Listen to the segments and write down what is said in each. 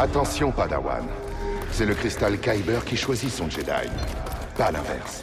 Attention, Padawan. C'est le cristal Kyber qui choisit son Jedi. Pas l'inverse.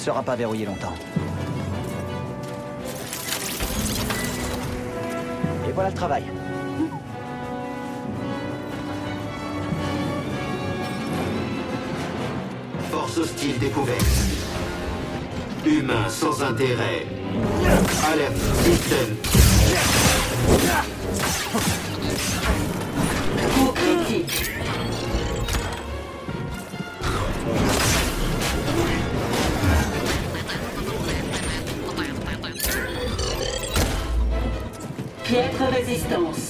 sera pas verrouillée longtemps. Et voilà le travail. Force hostile découverte. Humain sans intérêt. Alerte système. Résistance.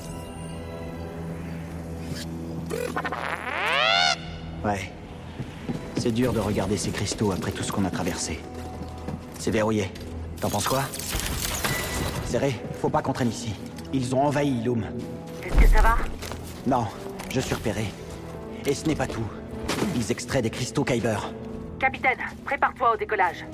Ouais. C'est dur de regarder ces cristaux après tout ce qu'on a traversé. C'est verrouillé. T'en penses quoi? Serré, faut pas qu'on traîne ici. Ils ont envahi Loom. Est-ce que ça va? Non, je suis repéré. Et ce n'est pas tout. Ils extraient des cristaux Kyber. Capitaine, prépare-toi au décollage.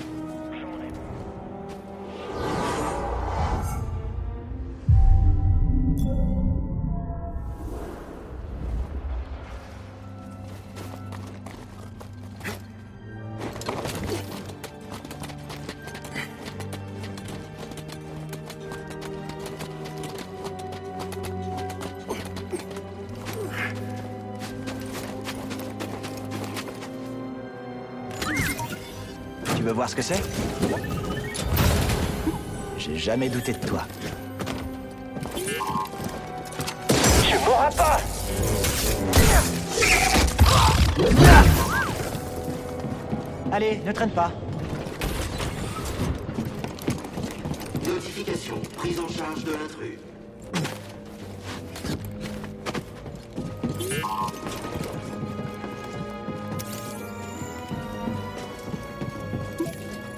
Veux voir ce que c'est J'ai jamais douté de toi. Tu mourras pas Allez, ne traîne pas. Notification. Prise en charge de l'intrus.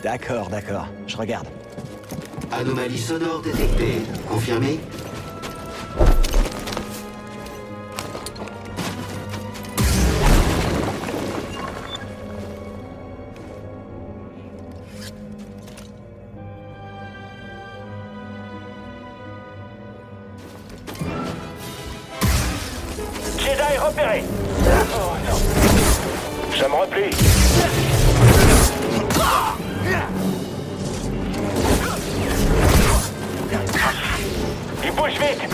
D'accord, d'accord. Je regarde. Anomalie sonore détectée. Confirmé Il bouge vite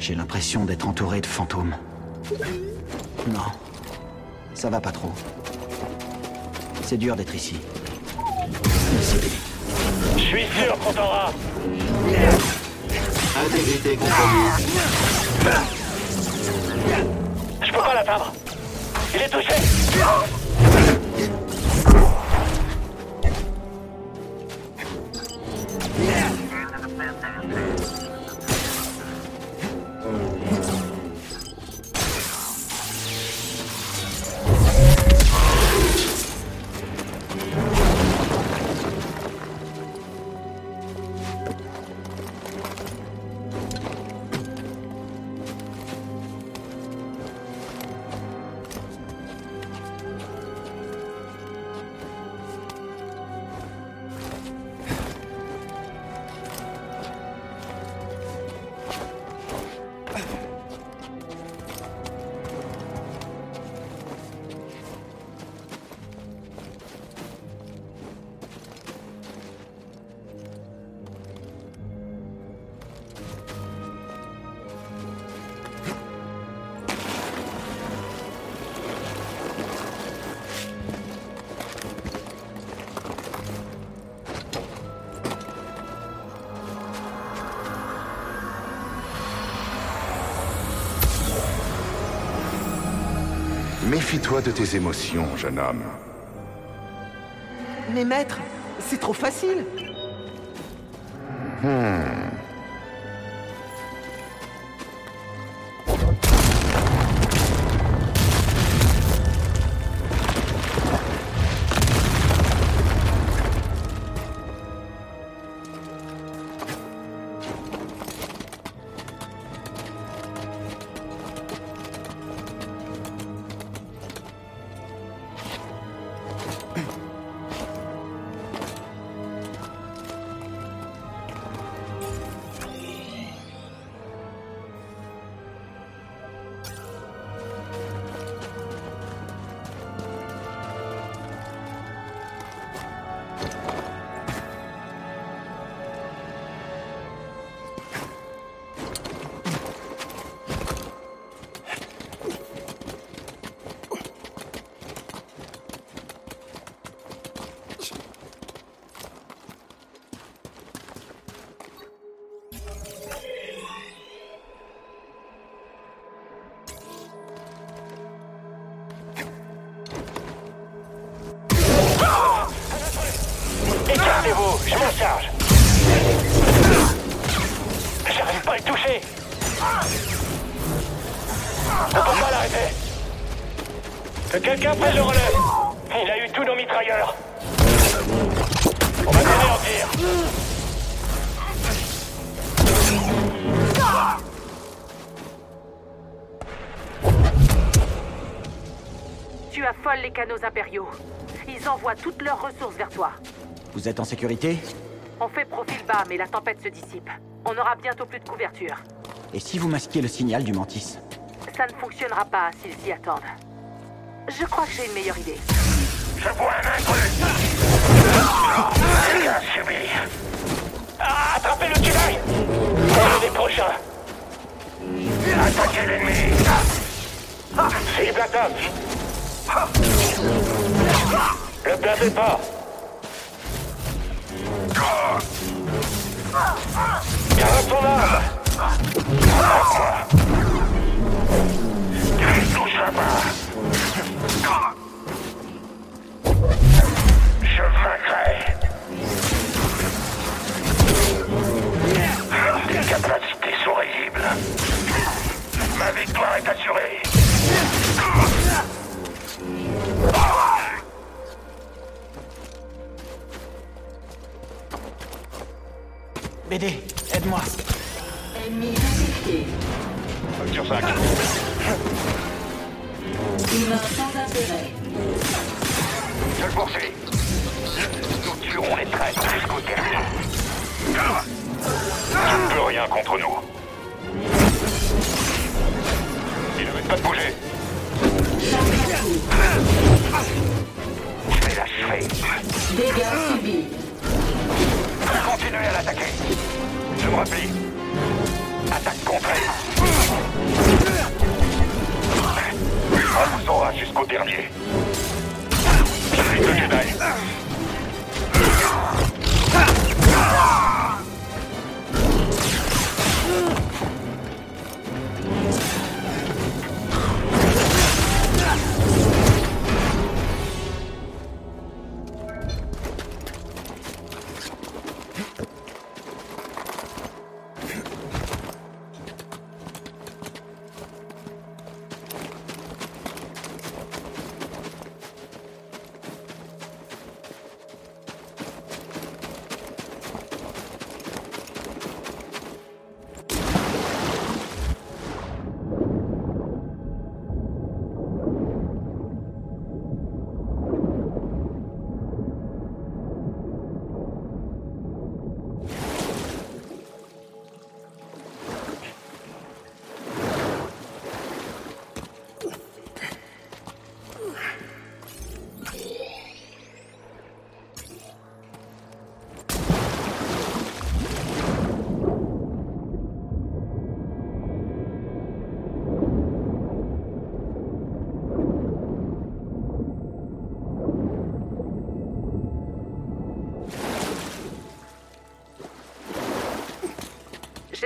J'ai l'impression d'être entouré de fantômes. Non. Ça va pas trop. C'est dur d'être ici. Je suis sûr qu'on t'aura Intégrité compromise. Je peux pas l'atteindre Il est touché Méfie-toi de tes émotions, jeune homme. Mais maître, c'est trop facile. Gardez-vous, On peut pas l'arrêter. Que quelqu'un prenne le relais. Il a eu tous nos mitrailleurs. On va t'anéantir. Tu affoles les canaux impériaux. Ils envoient toutes leurs ressources vers toi. Vous êtes en sécurité? On fait profil bas, mais la tempête se dissipe. On aura bientôt plus de couverture. Et si vous masquiez le signal du Mantis? Ça ne fonctionnera pas s'ils s'y attendent. Je crois que j'ai une meilleure idée. Je vois un intrus. Ah, attrapez le Jedi les prochains. Attaquez l'ennemi. Cible attaque. Le blindez pas. Garde ton arme. Est assurée. BD, aide-moi Ennemi détecté. Sur 5. Humain sans intérêt. Je le poursuis. Nous tuerons les traîtres jusqu'au dernier. Tu ne peux rien contre nous. Pas de bouger. Je vais l'achever. Dégâts subis. Continuez à l'attaquer. Je me replie. Attaque contrée. On vous aura jusqu'au dernier. Je suis le Jedi.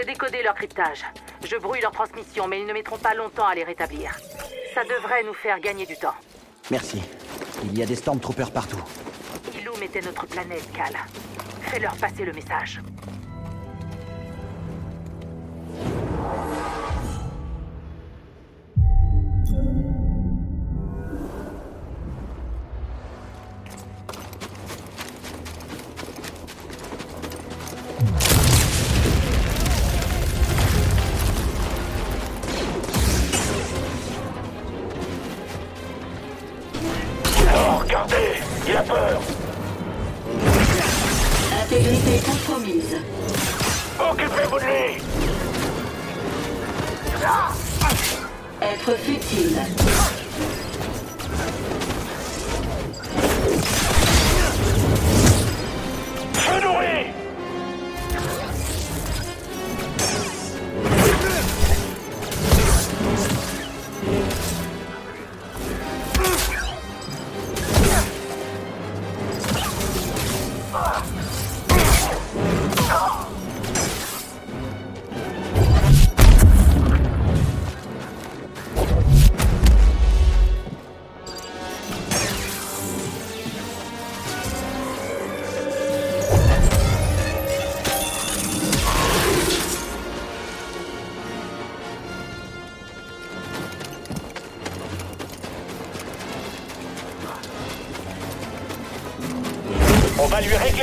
J'ai décodé leur cryptage. Je brouille leur transmission, mais ils ne mettront pas longtemps à les rétablir. Ça devrait nous faire gagner du temps. Merci. Il y a des Stormtroopers partout. Ilum était notre planète, Cal. Fais-leur passer le message.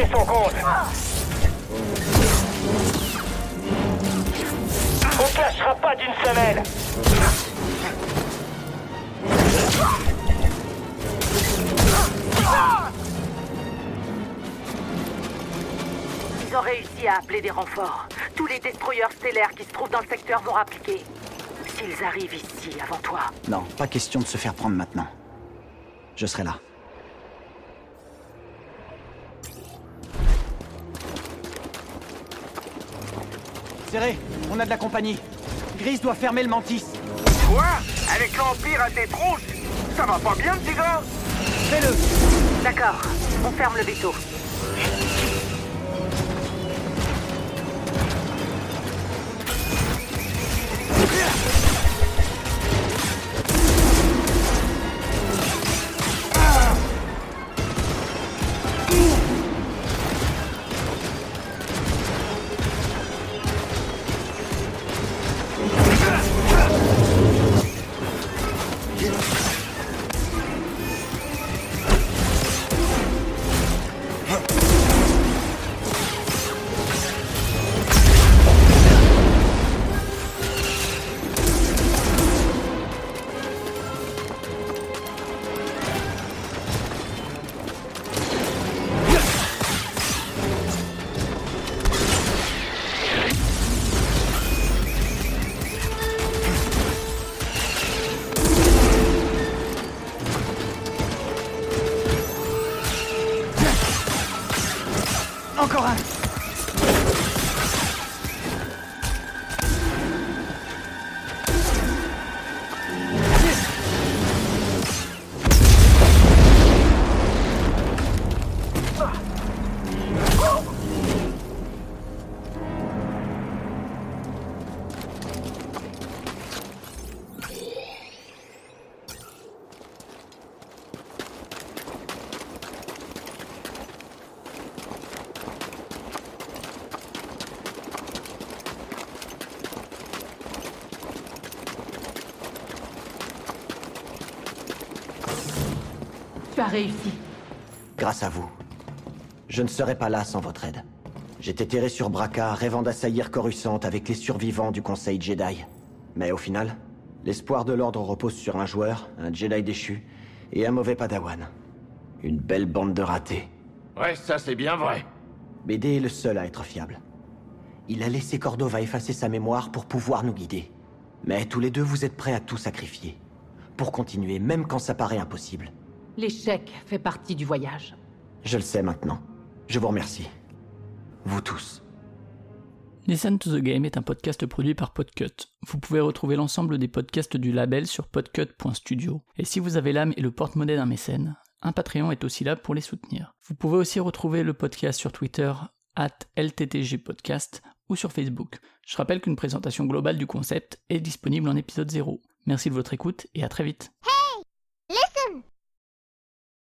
Régler son compte. On te lâchera pas d'une semaine. Ils ont réussi à appeler des renforts. Tous les destroyers stellaires qui se trouvent dans le secteur vont rappliquer. S'ils arrivent ici avant toi, Non, pas question de se faire prendre maintenant. Je serai là. Serré, on a de la compagnie. Gris doit fermer le mantis. Quoi? Avec l'Empire à tes tronches Ça va pas bien, petit gars Fais-le d'accord, on ferme le veto. Tu as réussi. Grâce à vous. Je ne serais pas là sans votre aide. J'étais terré sur Braca, rêvant d'assaillir Coruscant avec les survivants du Conseil Jedi. Mais au final, l'espoir de l'ordre repose sur un joueur, un Jedi déchu, et un mauvais padawan. Une belle bande de ratés. Ouais, ça c'est bien vrai. BD est le seul à être fiable. Il a laissé Cordova effacer sa mémoire pour pouvoir nous guider. Mais tous les deux, vous êtes prêts à tout sacrifier. Pour continuer, même quand ça paraît impossible. L'échec fait partie du voyage. Je le sais maintenant. Je vous remercie. Vous tous. Listen to the Game est un podcast produit par Podcut. Vous pouvez retrouver l'ensemble des podcasts du label sur podcut.studio. Et si vous avez l'âme et le porte-monnaie d'un mécène, un Patreon est aussi là pour les soutenir. Vous pouvez aussi retrouver le podcast sur Twitter, at LTTGpodcast, ou sur Facebook. Je rappelle qu'une présentation globale du concept est disponible en épisode 0. Merci de votre écoute et à très vite.